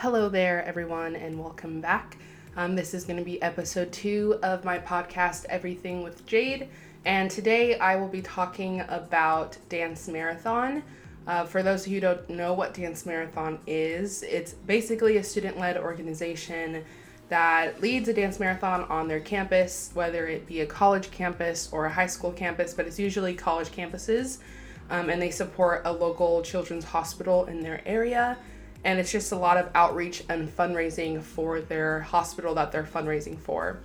Hello there, everyone, and welcome back. Um, this is going to be episode two of my podcast, Everything with Jade. And today I will be talking about Dance Marathon. Uh, for those of you who don't know what Dance Marathon is, it's basically a student led organization that leads a dance marathon on their campus, whether it be a college campus or a high school campus, but it's usually college campuses. Um, and they support a local children's hospital in their area. And it's just a lot of outreach and fundraising for their hospital that they're fundraising for.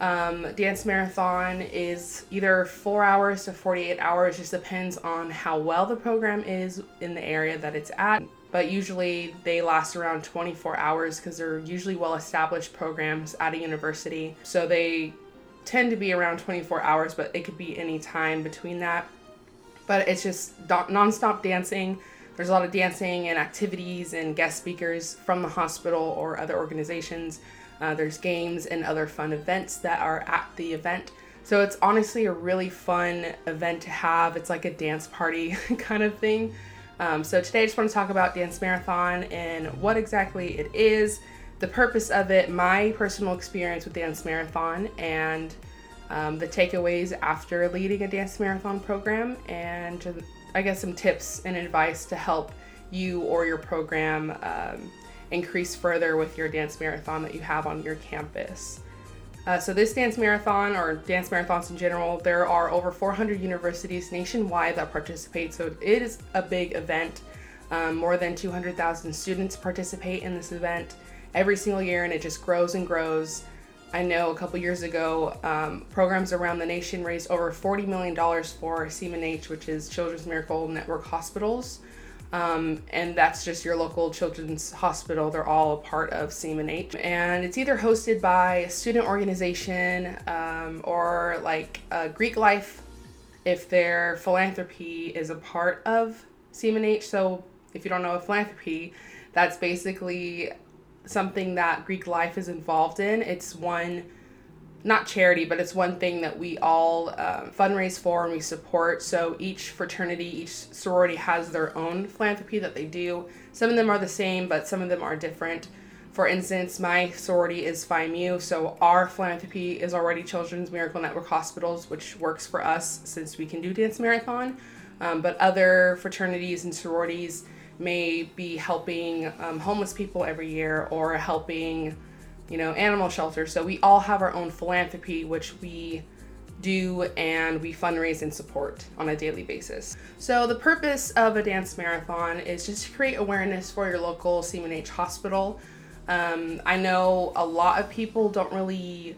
Um, dance marathon is either four hours to 48 hours, just depends on how well the program is in the area that it's at but usually they last around 24 hours because they're usually well established programs at a university. So they tend to be around 24 hours, but it could be any time between that. But it's just non stop dancing. There's a lot of dancing and activities and guest speakers from the hospital or other organizations. Uh, there's games and other fun events that are at the event. So it's honestly a really fun event to have. It's like a dance party kind of thing. Um, so today I just want to talk about Dance Marathon and what exactly it is, the purpose of it, my personal experience with Dance Marathon, and um, the takeaways after leading a Dance Marathon program, and I guess some tips and advice to help you or your program um, increase further with your dance marathon that you have on your campus. Uh, so this dance marathon or dance marathons in general, there are over 400 universities nationwide that participate. So it is a big event. Um, more than 200,000 students participate in this event every single year, and it just grows and grows. I know a couple years ago, um, programs around the nation raised over $40 million for CMNH, which is Children's Miracle Network Hospitals. Um, and that's just your local children's hospital. They're all a part of CMNH. And it's either hosted by a student organization um, or like a Greek Life if their philanthropy is a part of CMNH. So if you don't know a philanthropy, that's basically something that Greek Life is involved in. It's one not charity, but it's one thing that we all um, fundraise for and we support. So each fraternity, each sorority has their own philanthropy that they do. Some of them are the same, but some of them are different. For instance, my sorority is Phi Mu, so our philanthropy is already Children's Miracle Network Hospitals, which works for us since we can do Dance Marathon. Um, but other fraternities and sororities may be helping um, homeless people every year or helping you know, animal shelters. So we all have our own philanthropy, which we do and we fundraise and support on a daily basis. So the purpose of a dance marathon is just to create awareness for your local CMNH hospital. Um, I know a lot of people don't really.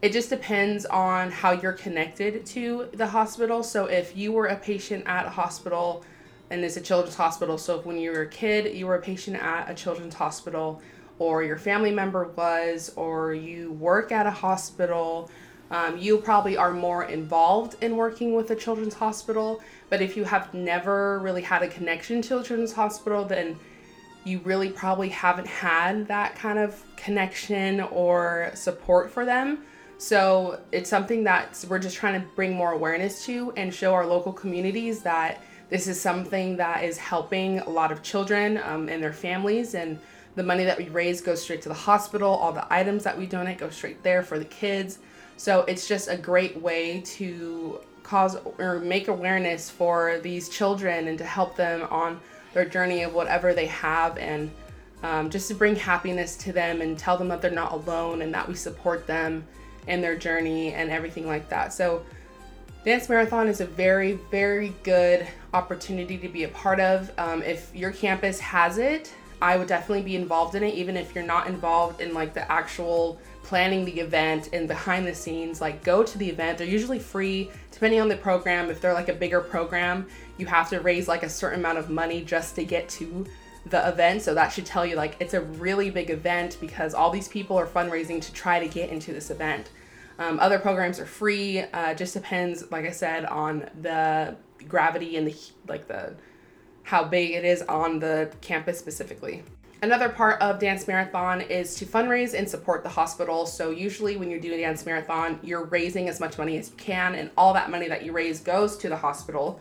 It just depends on how you're connected to the hospital. So if you were a patient at a hospital, and it's a children's hospital, so if when you were a kid, you were a patient at a children's hospital, or your family member was, or you work at a hospital, um, you probably are more involved in working with a children's hospital. But if you have never really had a connection to a children's hospital, then you really probably haven't had that kind of connection or support for them. So it's something that we're just trying to bring more awareness to and show our local communities that this is something that is helping a lot of children um, and their families and the money that we raise goes straight to the hospital. All the items that we donate go straight there for the kids. So it's just a great way to cause or make awareness for these children and to help them on their journey of whatever they have and um, just to bring happiness to them and tell them that they're not alone and that we support them in their journey and everything like that. So, Dance Marathon is a very, very good opportunity to be a part of. Um, if your campus has it, I would definitely be involved in it, even if you're not involved in like the actual planning the event and behind the scenes. Like, go to the event. They're usually free, depending on the program. If they're like a bigger program, you have to raise like a certain amount of money just to get to the event. So that should tell you like it's a really big event because all these people are fundraising to try to get into this event. Um, other programs are free. Uh, just depends, like I said, on the gravity and the like the how big it is on the campus specifically. Another part of Dance Marathon is to fundraise and support the hospital. So, usually, when you're doing Dance Marathon, you're raising as much money as you can, and all that money that you raise goes to the hospital.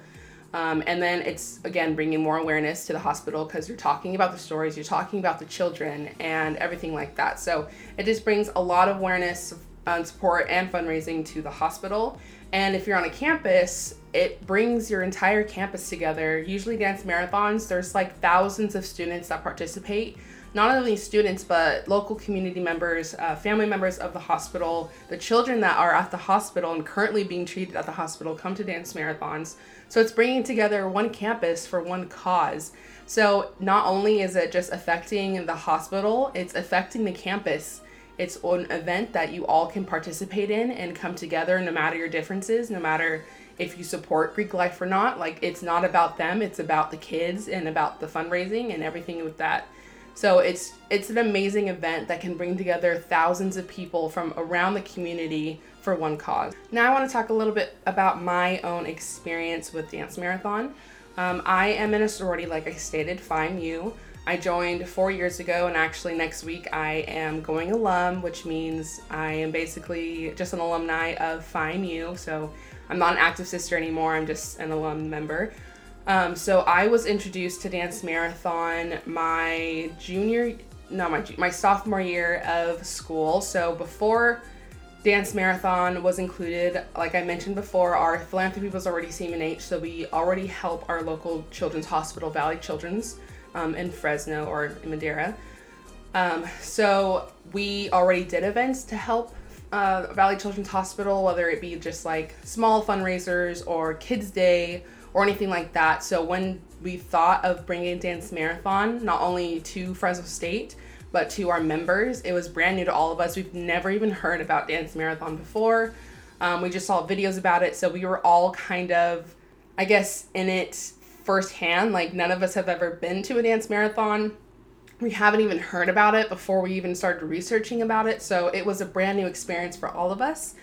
Um, and then it's again bringing more awareness to the hospital because you're talking about the stories, you're talking about the children, and everything like that. So it just brings a lot of awareness and support and fundraising to the hospital. And if you're on a campus, it brings your entire campus together. Usually, dance marathons, there's like thousands of students that participate. Not only students, but local community members, uh, family members of the hospital, the children that are at the hospital and currently being treated at the hospital come to dance marathons. So it's bringing together one campus for one cause. So not only is it just affecting the hospital, it's affecting the campus it's an event that you all can participate in and come together no matter your differences, no matter if you support Greek life or not. Like it's not about them, it's about the kids and about the fundraising and everything with that. So it's it's an amazing event that can bring together thousands of people from around the community for one cause. Now I want to talk a little bit about my own experience with Dance Marathon. Um, I am in a sorority, like I stated, Phi Mu. I joined four years ago, and actually next week I am going alum, which means I am basically just an alumni of Phi Mu. So I'm not an active sister anymore. I'm just an alum member. Um, so I was introduced to Dance Marathon my junior, no, my my sophomore year of school. So before Dance Marathon was included, like I mentioned before, our philanthropy was already CMNH, so we already help our local children's hospital, Valley Children's um, in Fresno or in Madera. Um, so we already did events to help uh, Valley Children's Hospital, whether it be just like small fundraisers or Kids Day or anything like that. So when we thought of bringing Dance Marathon, not only to Fresno State, but to our members, it was brand new to all of us. We've never even heard about Dance Marathon before. Um, we just saw videos about it, so we were all kind of, I guess, in it firsthand. Like, none of us have ever been to a dance marathon. We haven't even heard about it before we even started researching about it. So, it was a brand new experience for all of us.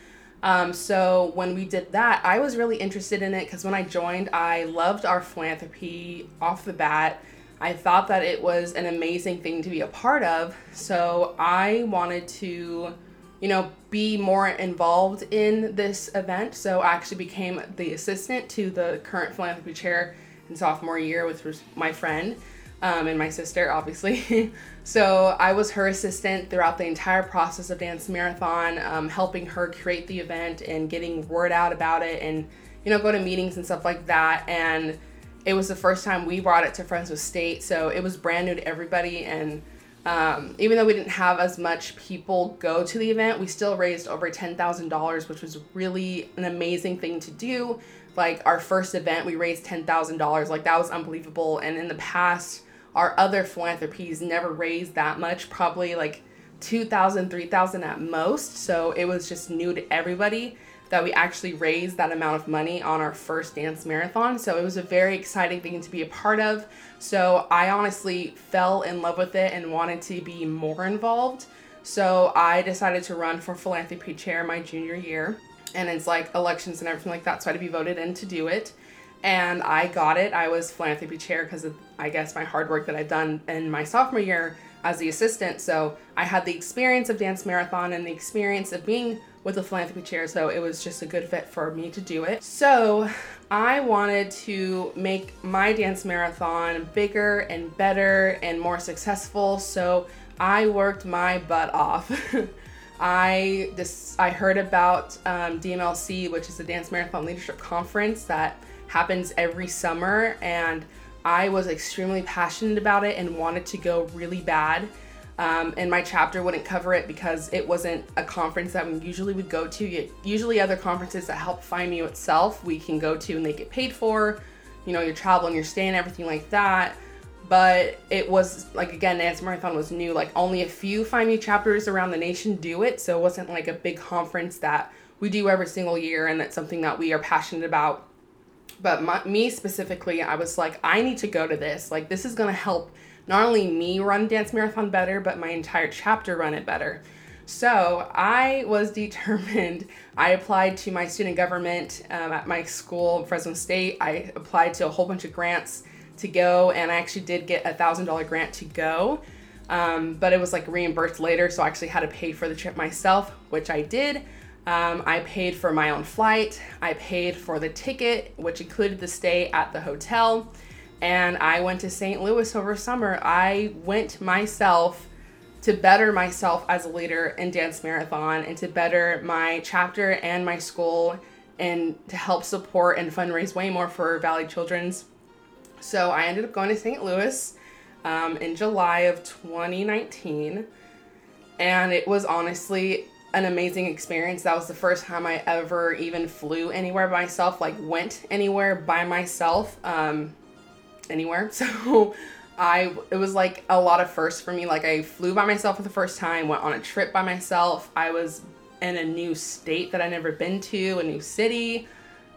Um, so, when we did that, I was really interested in it because when I joined, I loved our philanthropy off the bat. I thought that it was an amazing thing to be a part of. So, I wanted to you know, be more involved in this event. So I actually became the assistant to the current philanthropy chair in sophomore year, was my friend um, and my sister, obviously. so I was her assistant throughout the entire process of Dance Marathon, um, helping her create the event and getting word out about it and, you know, go to meetings and stuff like that. And it was the first time we brought it to Friends Fresno State, so it was brand new to everybody. And um, even though we didn't have as much people go to the event, we still raised over $10,000, which was really an amazing thing to do like our first event we raised $10,000 like that was unbelievable. And in the past our other philanthropies never raised that much probably like 2000 3000 at most. So it was just new to everybody that we actually raised that amount of money on our first dance marathon. So it was a very exciting thing to be a part of. So i honestly fell in love with it and wanted to be more involved. So i decided to run for philanthropy chair my junior year and it's like elections and everything like that. So I had to be voted in to do it. And I got it. I was philanthropy chair because of, I guess, my hard work that I've done in my sophomore year as the assistant. So I had the experience of Dance Marathon and the experience of being with the philanthropy chair. So it was just a good fit for me to do it. So I wanted to make my dance marathon bigger and better and more successful. So I worked my butt off. I this I heard about um, DMLC, which is the Dance Marathon Leadership Conference that happens every summer, and I was extremely passionate about it and wanted to go really bad. Um, and my chapter wouldn't cover it because it wasn't a conference that we usually would go to. Usually, other conferences that help Phi Mu itself, we can go to and they get paid for. You know, your travel and your stay and everything like that but it was like again dance marathon was new. Like only a few Phi Mu chapters around the nation do it so it wasn't like a big conference that we do every single year and that's something that we are passionate about. But my, me specifically i was like i need to go to this. Like this is going to help not only me run dance marathon better but my entire chapter run it better. So i was determined. I applied to my student government um, at my school fresno state. I applied to a whole bunch of grants to go, and I actually did get a thousand dollar grant to go. Um, but it was like reimbursed later, so I actually had to pay for the trip myself, which I did. Um, I paid for my own flight. I paid for the ticket, which included the stay at the hotel. And I went to St. Louis over summer. I went myself to better myself as a leader in Dance Marathon and to better my chapter and my school and to help support and fundraise way more for Valley Children's. So I ended up going to St. Louis um, in July of 2019. And it was honestly an amazing experience. That was the first time I ever even flew anywhere by myself, like went anywhere by myself, um, anywhere. So I it was like a lot of firsts for me. Like I flew by myself for the first time, went on a trip by myself. I was in a new state that I'd never been to, a new city.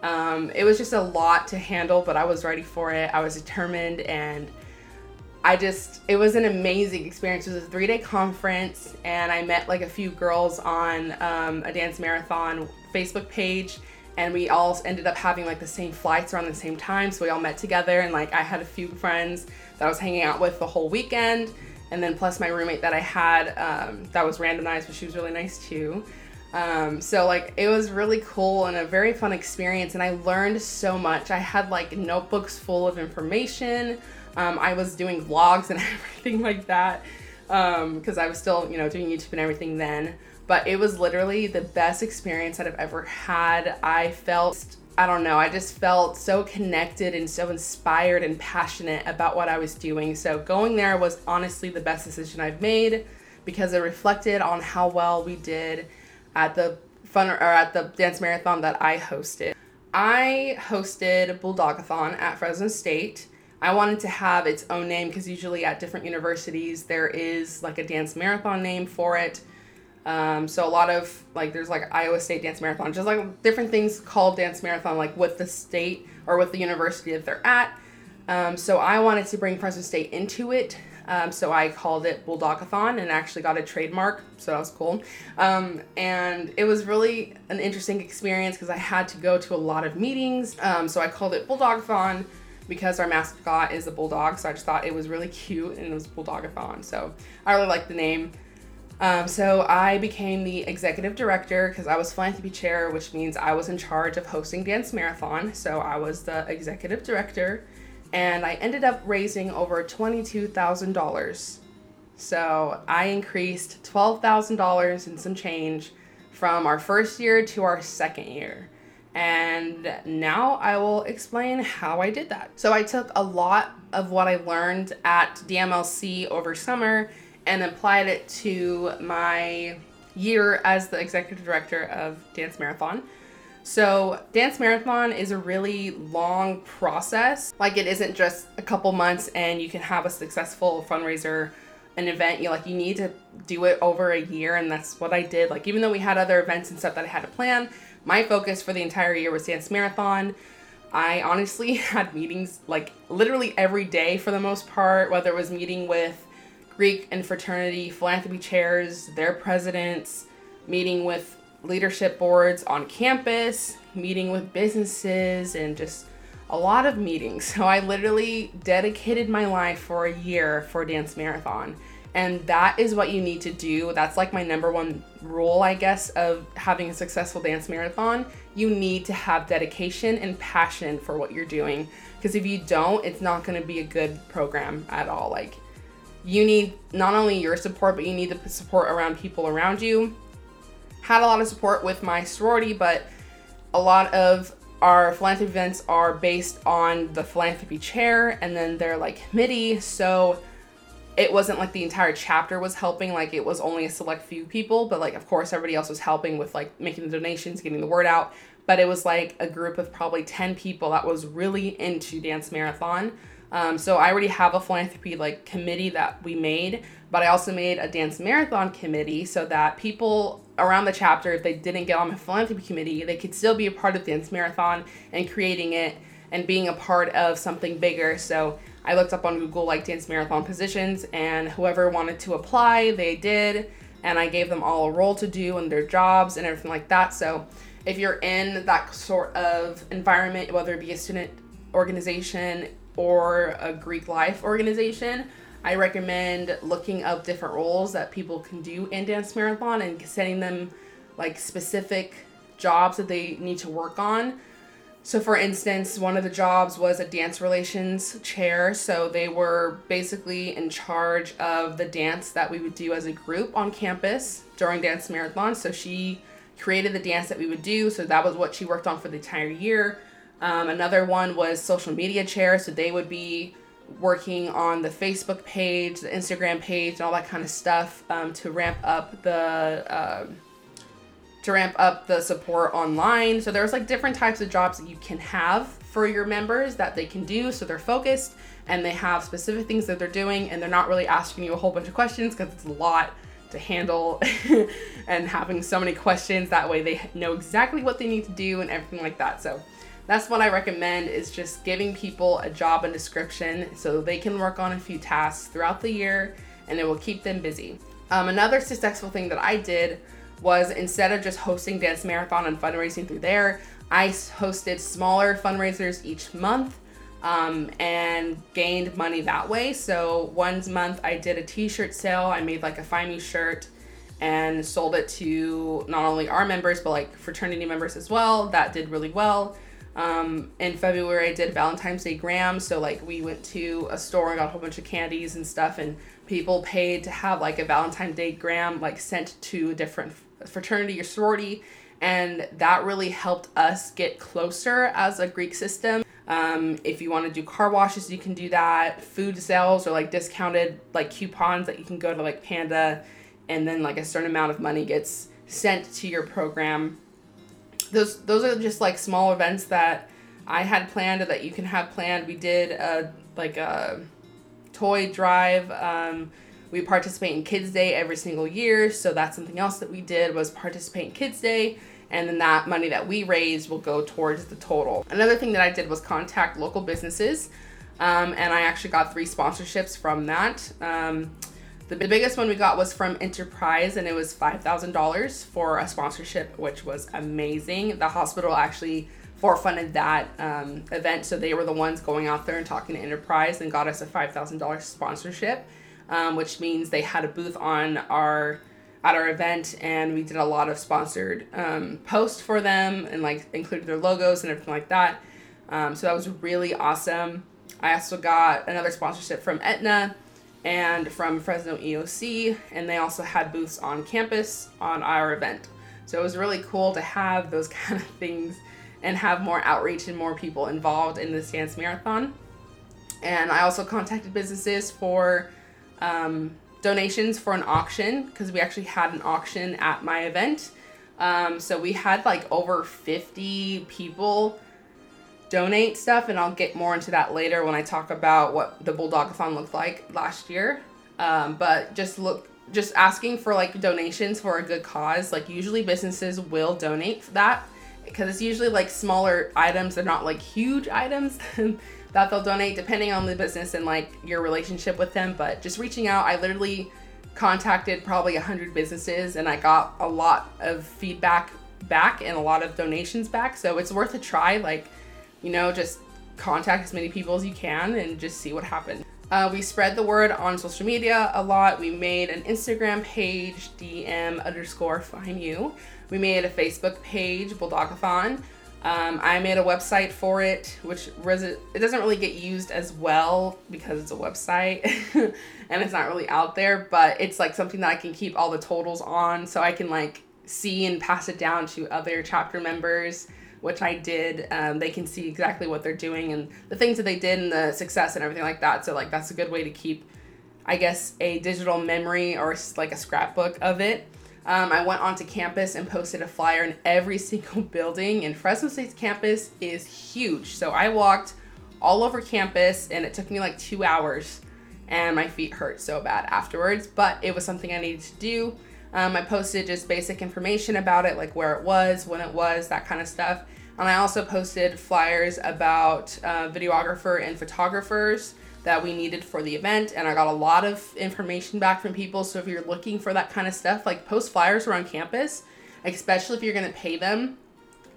Um, it was just a lot to handle, but I was ready for it. I was determined and I just, it was an amazing experience. It was a three day conference, and I met like a few girls on um, a dance marathon Facebook page, and we all ended up having like the same flights around the same time. So we all met together, and like I had a few friends that I was hanging out with the whole weekend, and then plus my roommate that I had um, that was randomized, but she was really nice too. Um, so like it was really cool and a very fun experience, and I learned so much. I had like notebooks full of information. Um, I was doing vlogs and everything like that because um, I was still, you know, doing YouTube and everything then. But it was literally the best experience that I've ever had. I felt, I don't know, I just felt so connected and so inspired and passionate about what I was doing. So going there was honestly the best decision I've made because it reflected on how well we did at the fun or at the dance marathon that I hosted. I hosted Bulldogathon at Fresno State I wanted to have its own name because usually at different universities there is like a dance marathon name for it. Um, so a lot of like there's like Iowa State Dance Marathon, just like different things called dance marathon, like with the state or with the university that they're at. Um, so I wanted to bring Fresno State into it. Um, so I called it Bulldogathon and actually got a trademark. So that was cool. Um, and it was really an interesting experience because I had to go to a lot of meetings. Um, so I called it Bulldogathon because our mascot is a bulldog, so I just thought it was really cute and it was Bulldogathon. So I really liked the name. Um, so I became the executive director because I was philanthropy chair, which means I was in charge of hosting Dance Marathon. So I was the executive director, and I ended up raising over twenty-two thousand dollars. So I increased twelve thousand dollars and some change from our first year to our second year. And now I will explain how I did that. So I took a lot of what I learned at DMLC over summer and applied it to my year as the executive director of Dance Marathon. So, Dance Marathon is a really long process. Like, it isn't just a couple months and you can have a successful fundraiser an event you like you need to do it over a year and that's what I did like even though we had other events and stuff that I had to plan my focus for the entire year was dance marathon. I honestly had meetings like literally every day for the most part, whether it was meeting with Greek and fraternity philanthropy chairs, their presidents, meeting with leadership boards on campus, meeting with businesses, and just a lot of meetings. So I literally dedicated my life for a year for Dance Marathon. And that is what you need to do. That's like my number one rule, I guess, of having a successful dance marathon. You need to have dedication and passion for what you're doing. Because if you don't, it's not going to be a good program at all. Like, you need not only your support, but you need the support around people around you. Had a lot of support with my sorority, but a lot of our philanthropy events are based on the philanthropy chair and then they're like committee. So, it wasn't like the entire chapter was helping like it was only a select few people but like of course everybody else was helping with like making the donations getting the word out but it was like a group of probably 10 people that was really into dance marathon um, so i already have a philanthropy like committee that we made but i also made a dance marathon committee so that people around the chapter if they didn't get on the philanthropy committee they could still be a part of dance marathon and creating it and being a part of something bigger so I looked up on Google like dance marathon positions, and whoever wanted to apply, they did. And I gave them all a role to do and their jobs and everything like that. So if you're in that sort of environment, whether it be a student organization or a Greek life organization, I recommend looking up different roles that people can do in dance marathon and setting them like specific jobs that they need to work on. So, for instance, one of the jobs was a dance relations chair. So, they were basically in charge of the dance that we would do as a group on campus during Dance Marathon. So, she created the dance that we would do. So, that was what she worked on for the entire year. Um, another one was social media chair. So, they would be working on the Facebook page, the Instagram page, and all that kind of stuff um, to ramp up the. Uh, to ramp up the support online. So there's like different types of jobs that you can have for your members that they can do so they're focused and they have specific things that they're doing and they're not really asking you a whole bunch of questions because it's a lot to handle and having so many questions that way they know exactly what they need to do and everything like that. So that's what I recommend is just giving people a job and description so they can work on a few tasks throughout the year and it will keep them busy. Um, another successful thing that I did was instead of just hosting Dance Marathon and fundraising through there, I hosted smaller fundraisers each month um, and gained money that way. So one month I did a t-shirt sale. I made like a Phi Mu shirt and sold it to not only our members but like fraternity members as well. That did really well. Um, in February I did Valentine's Day grams. So like we went to a store and got a whole bunch of candies and stuff and people paid to have like a Valentine's Day gram like sent to a different fraternity or sorority, and that really helped us get closer as a Greek system. Um, if you want to do car washes, you can do that. Food sales or like discounted like coupons that you can go to like Panda, and then like a certain amount of money gets sent to your program. Those those are just like small events that I had planned that you can have planned. We did a like a toy drive. Um, we participate in Kids Day every single year, so that's something else that we did was participate in Kids Day, and then that money that we raised will go towards the total. Another thing that I did was contact local businesses, um, and I actually got three sponsorships from that. Um, the biggest one we got was from Enterprise, and it was $5,000 for a sponsorship, which was amazing. The hospital actually forefunded that um, event, so they were the ones going out there and talking to Enterprise and got us a $5,000 sponsorship um, which means they had a booth on our at our event and we did a lot of sponsored um, posts for them and like included their logos and everything like that um, so that was really awesome i also got another sponsorship from Aetna and from fresno eoc and they also had booths on campus on our event so it was really cool to have those kind of things and have more outreach and more people involved in this dance marathon and i also contacted businesses for um, donations for an auction because we actually had an auction at my event. Um, so we had like over 50 people donate stuff, and I'll get more into that later when I talk about what the Bulldogathon looked like last year. Um, but just look, just asking for like donations for a good cause. Like usually businesses will donate that because it's usually like smaller items. They're not like huge items. that they'll donate depending on the business and like your relationship with them. But just reaching out, I literally contacted probably 100 businesses and I got a lot of feedback back and a lot of donations back. So it's worth a try. Like, you know, just contact as many people as you can and just see what happens. Uh, we spread the word on social media a lot. We made an Instagram page, DM underscore Phi Mu. We made a Facebook page, Bulldogathon. Um, I made a website for it, which it doesn't really get used as well because it's a website and it's not really out there. But it's like something that I can keep all the totals on, so I can like see and pass it down to other chapter members, which I did. Um, they can see exactly what they're doing and the things that they did and the success and everything like that. So like that's a good way to keep, I guess, a digital memory or like a scrapbook of it. Um, I went onto campus and posted a flyer in every single building. And Fresno State's campus is huge. So I walked all over campus and it took me like two hours and my feet hurt so bad afterwards. But it was something I needed to do. Um, I posted just basic information about it, like where it was, when it was, that kind of stuff. And I also posted flyers about uh, videographer and photographers that we needed for the event and I got a lot of information back from people. So if you're looking for that kind of stuff, like post flyers around campus, especially if you're going to pay them.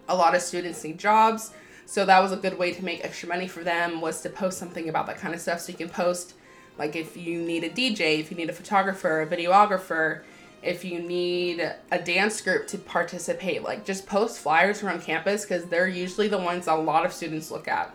A lot of students need jobs. So that was a good way to make extra money for them was to post something about that kind of stuff. So you can post like if you need a DJ, if you need a photographer, a videographer, if you need a dance group to participate, like just post flyers around campus because they're usually the ones a lot of students look at.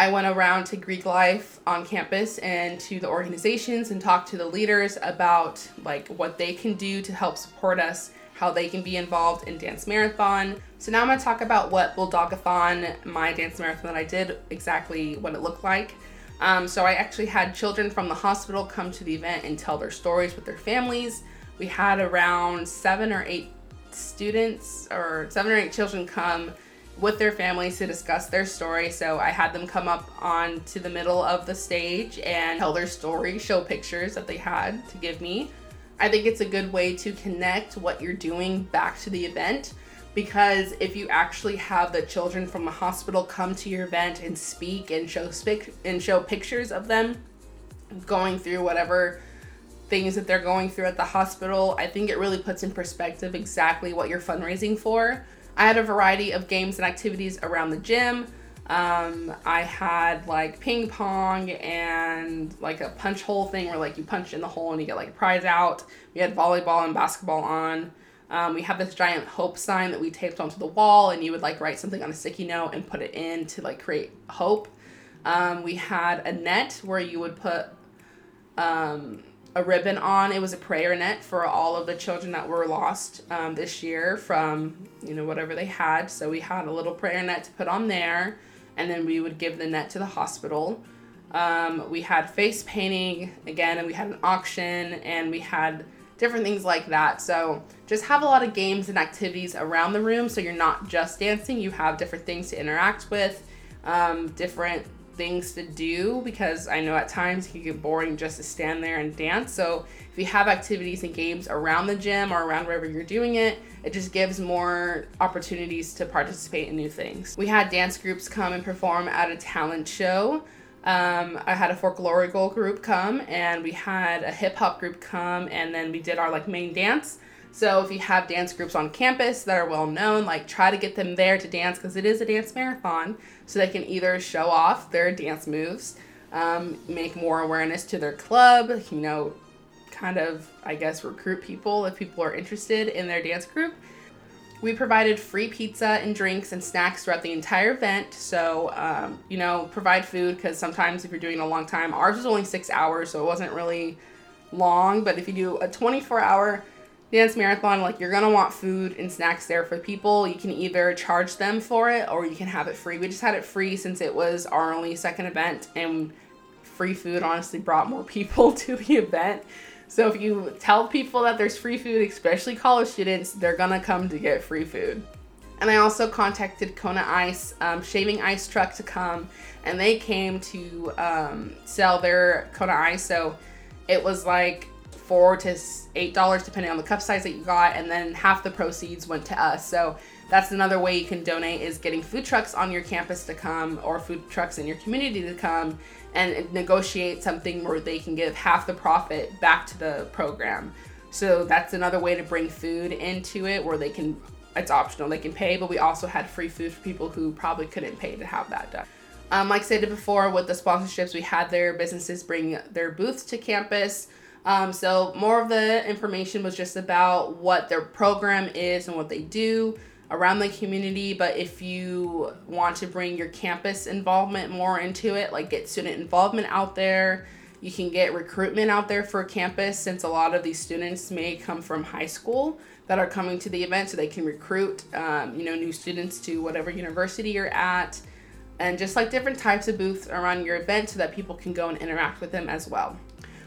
I went around to Greek life on campus and to the organizations and talked to the leaders about like what they can do to help support us, how they can be involved in dance marathon. So now I'm gonna talk about what Bulldogathon, my dance marathon that I did, exactly what it looked like. Um, so I actually had children from the hospital come to the event and tell their stories with their families. We had around seven or eight students or seven or eight children come with their families to discuss their story. So I had them come up on to the middle of the stage and tell their story, show pictures that they had to give me. I think it's a good way to connect what you're doing back to the event because if you actually have the children from the hospital come to your event and speak and show spic- and show pictures of them going through whatever things that they're going through at the hospital, I think it really puts in perspective exactly what you're fundraising for. I had a variety of games and activities around the gym. Um, I had like ping pong and like a punch hole thing where like you punch in the hole and you get like a prize out. We had volleyball and basketball on. Um, we have this giant hope sign that we taped onto the wall, and you would like write something on a sticky note and put it in to like create hope. Um, we had a net where you would put um, a ribbon on. It was a prayer net for all of the children that were lost um, this year from you know whatever they had. So we had a little prayer net to put on there, and then we would give the net to the hospital. Um, we had face painting again, and we had an auction, and we had different things like that. So just have a lot of games and activities around the room, so you're not just dancing. You have different things to interact with, um, different things to do because I know at times it can get boring just to stand there and dance. So if you have activities and games around the gym or around wherever you're doing it, it just gives more opportunities to participate in new things. We had dance groups come and perform at a talent show. Um, I had a folklorical group come and we had a hip hop group come and then we did our like main dance. So if you have dance groups on campus that are well known, like try to get them there to dance because it is a dance marathon. So they can either show off their dance moves, um, make more awareness to their club, you know, kind of, I guess, recruit people if people are interested in their dance group. We provided free pizza and drinks and snacks throughout the entire event. So, um, you know, provide food because sometimes if you're doing a long time, ours was only six hours, so it wasn't really long. But if you do a 24 hour dance marathon, like you're gonna want food and snacks there for people. You can either charge them for it or you can have it free. We just had it free since it was our only second event, and free food honestly brought more people to the event. So if you tell people that there's free food, especially college students, they're gonna come to get free food. And I also contacted Kona Ice, um, shaving ice truck to come, and they came to um, sell their Kona Ice. So it was like four to eight dollars depending on the cup size that you got and then half the proceeds went to us. So that's another way you can donate is getting food trucks on your campus to come or food trucks in your community to come and negotiate something where they can give half the profit back to the program. So that's another way to bring food into it where they can it's optional they can pay but we also had free food for people who probably couldn't pay to have that done. Um, like I said before with the sponsorships we had their businesses bring their booths to campus um, so more of the information was just about what their program is and what they do around the community. But if you want to bring your campus involvement more into it, like get student involvement out there, you can get recruitment out there for campus since a lot of these students may come from high school that are coming to the event so they can recruit um, you know new students to whatever university you're at and just like different types of booths around your event so that people can go and interact with them as well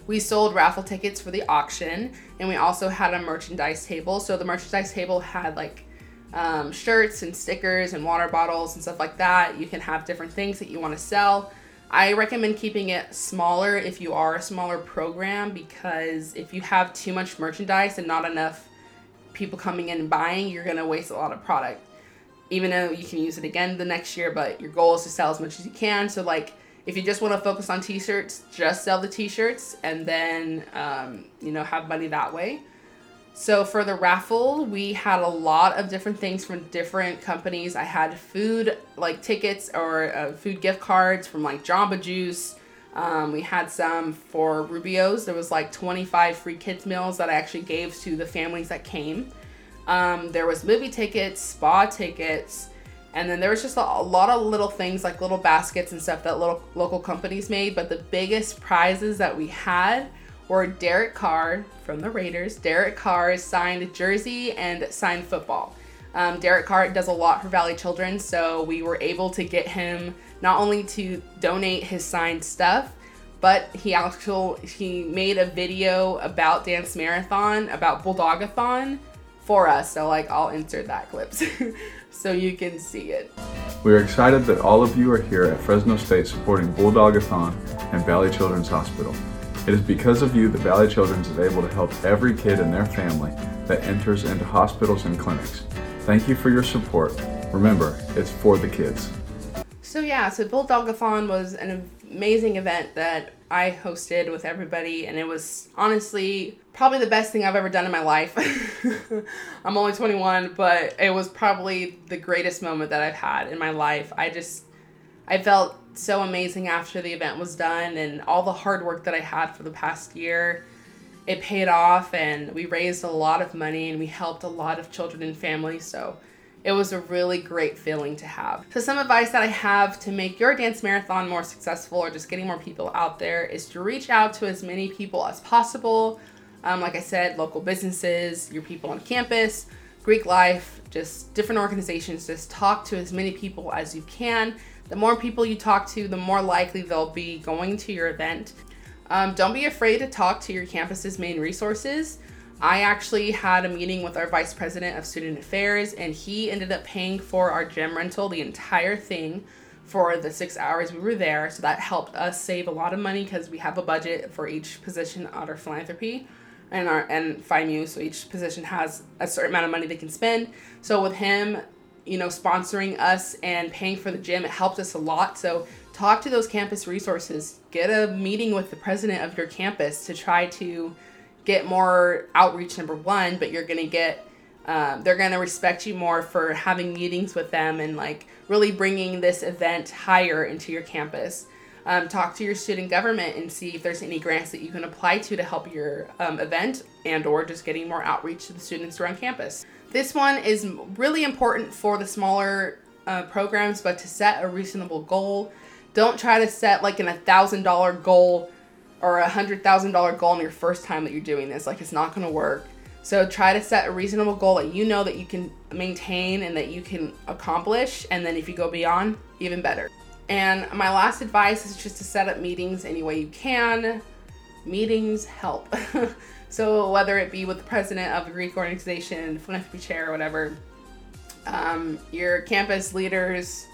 we sold raffle tickets for the auction, and we also had a merchandise table. So the merchandise table had like um, shirts and stickers and water bottles and stuff like that. You can have different things that you want to sell. I recommend keeping it smaller if you are a smaller program because if you have too much merchandise and not enough people coming in and buying, you're going to waste a lot of product. Even though you can use it again the next year, but your goal is to sell as much as you can. So, like, if you just want to focus on t-shirts just sell the t-shirts and then um, you know have money that way so for the raffle we had a lot of different things from different companies i had food like tickets or uh, food gift cards from like jamba juice Um, we had some for Rubio's. There was like 25 free kids meals that I actually gave to the families that came. Um, there was movie tickets, spa tickets, and then there was just a, a, lot of little things like little baskets and stuff that little local companies made. But the biggest prizes that we had were Derek Carr from the Raiders. Derek Carr signed jersey and signed football. Um, Derek Carr does a lot for Valley Children, so we were able to get him not only to donate his signed stuff, but he actually he made a video about Dance Marathon, about Bulldogathon for us. So like I'll insert that clips so you can see it. We are excited that all of you are here at Fresno State supporting Bulldogathon and Valley Children's Hospital. It is because of you that Valley Children's is able to help every kid and their family that enters into hospitals and clinics. Thank you for your support. Remember, it's for the kids. So yeah, so Bulldogathon was an amazing event that I hosted with everybody, and it was honestly probably the best thing I've ever done in my life. I'm only 21, but it was probably the greatest moment that I've had in my life. I just, I felt so amazing after the event was done, and all the hard work that I had for the past year. It paid off, and we raised a lot of money, and we helped a lot of children and families. So it was a really great feeling to have. So, some advice that I have to make your dance marathon more successful or just getting more people out there is to reach out to as many people as possible. Um, like I said, local businesses, your people on campus, Greek life, just different organizations. Just talk to as many people as you can. The more people you talk to, the more likely they'll be going to your event. Um, don't be afraid to talk to your campus's main resources. I actually had a meeting with our vice president of student affairs, and he ended up paying for our gym rental, the entire thing, for the six hours we were there. So that helped us save a lot of money because we have a budget for each position at our philanthropy and our and Phi Mu. So each position has a certain amount of money they can spend. So with him, you know, sponsoring us and paying for the gym, it helped us a lot. So talk to those campus resources. Get a meeting with the president of your campus to try to get more outreach number one but you're gonna get um, they're gonna respect you more for having meetings with them and like really bringing this event higher into your campus. Um, talk to your student government and see if there's any grants that you can apply to to help your um, event and or just getting more outreach to the students around campus. This one is really important for the smaller uh, programs but to set a reasonable goal don't try to set like an a thousand dollar goal or a hundred thousand dollar goal on your first time that you're doing this. Like it's not gonna work. So try to set a reasonable goal that you know that you can maintain and that you can accomplish. And then if you go beyond, even better. And my last advice is just to set up meetings any way you can. Meetings help. so whether it be with the president of a Greek organization, philanthropy chair, or whatever, um, your campus leaders,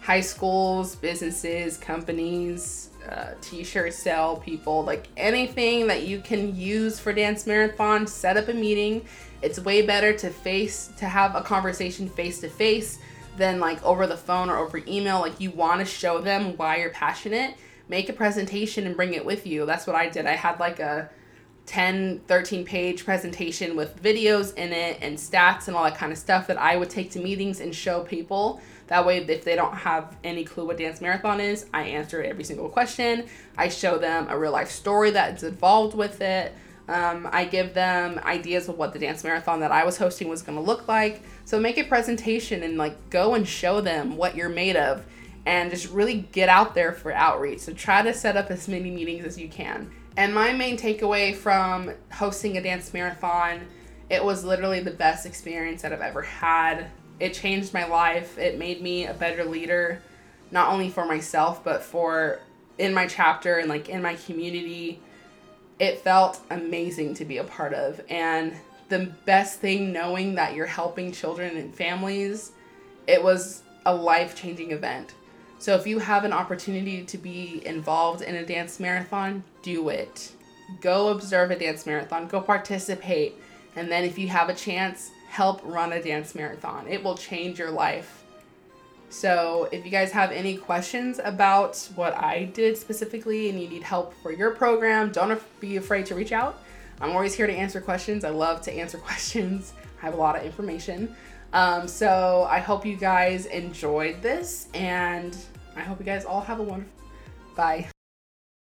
high schools, businesses, companies, uh, t-shirt sale people like anything that you can use for dance marathon set up a meeting. It's way better to face to have a conversation face to face than like over the phone or over email. Like you want to show them why you're passionate. Make a presentation and bring it with you. That's what i did. I had like a 10 13 page presentation with videos in it and stats and all that kind of stuff that i would take to meetings and show people that way, if they don't have any clue what Dance Marathon is, I answer every single question. I show them a real life story that's involved with it. Um, I give them ideas of what the dance marathon that I was hosting was going to look like. So make a presentation and like go and show them what you're made of and just really get out there for outreach. So try to set up as many meetings as you can. And my main takeaway from hosting a dance marathon, it was literally the best experience that I've ever had it changed my life. It made me a better leader, not only for myself, but for in my chapter and like in my community. It felt amazing to be a part of. And the best thing knowing that you're helping children and families, it was a life changing event. So if you have an opportunity to be involved in a dance marathon, do it. Go observe a dance marathon, go participate. And then if you have a chance, help run a dance marathon. It will change your life. So, if you guys have any questions about what I did specifically and you need help for your program, don't be afraid to reach out. I'm always here to answer questions. I love to answer questions. I have a lot of information. Um, so, I hope you guys enjoyed this and I hope you guys all have a wonderful. Bye.